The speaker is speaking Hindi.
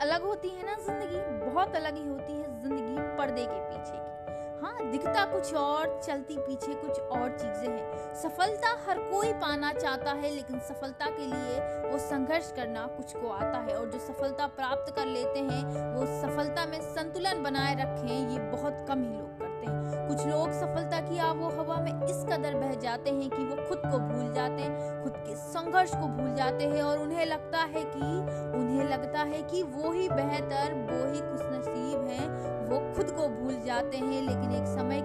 अलग होती है ना ज़िंदगी? बहुत अलग ही होती है ज़िंदगी पर्दे के पीछे की। हाँ दिखता कुछ और, चलती पीछे कुछ और चीज़ें हैं। सफलता हर कोई पाना चाहता है, लेकिन सफलता के लिए वो संघर्ष करना कुछ को आता है। और जो सफलता प्राप्त कर लेते हैं, वो सफलता में संतुलन बनाए रखें, ये बहुत कम ही लोग करते हैं। कुछ लोग सफलता की आवो हवा में इस कदर बह जाते हैं कि वो खुद को भूल जाते हैं, खुद के संघर्ष को भूल जाते हैं, और उन्हें लगता है कि लगता है कि वो ही बेहतर, वो ही खुशनसीब हैं, वो खुद को भूल जाते हैं, लेकिन एक समय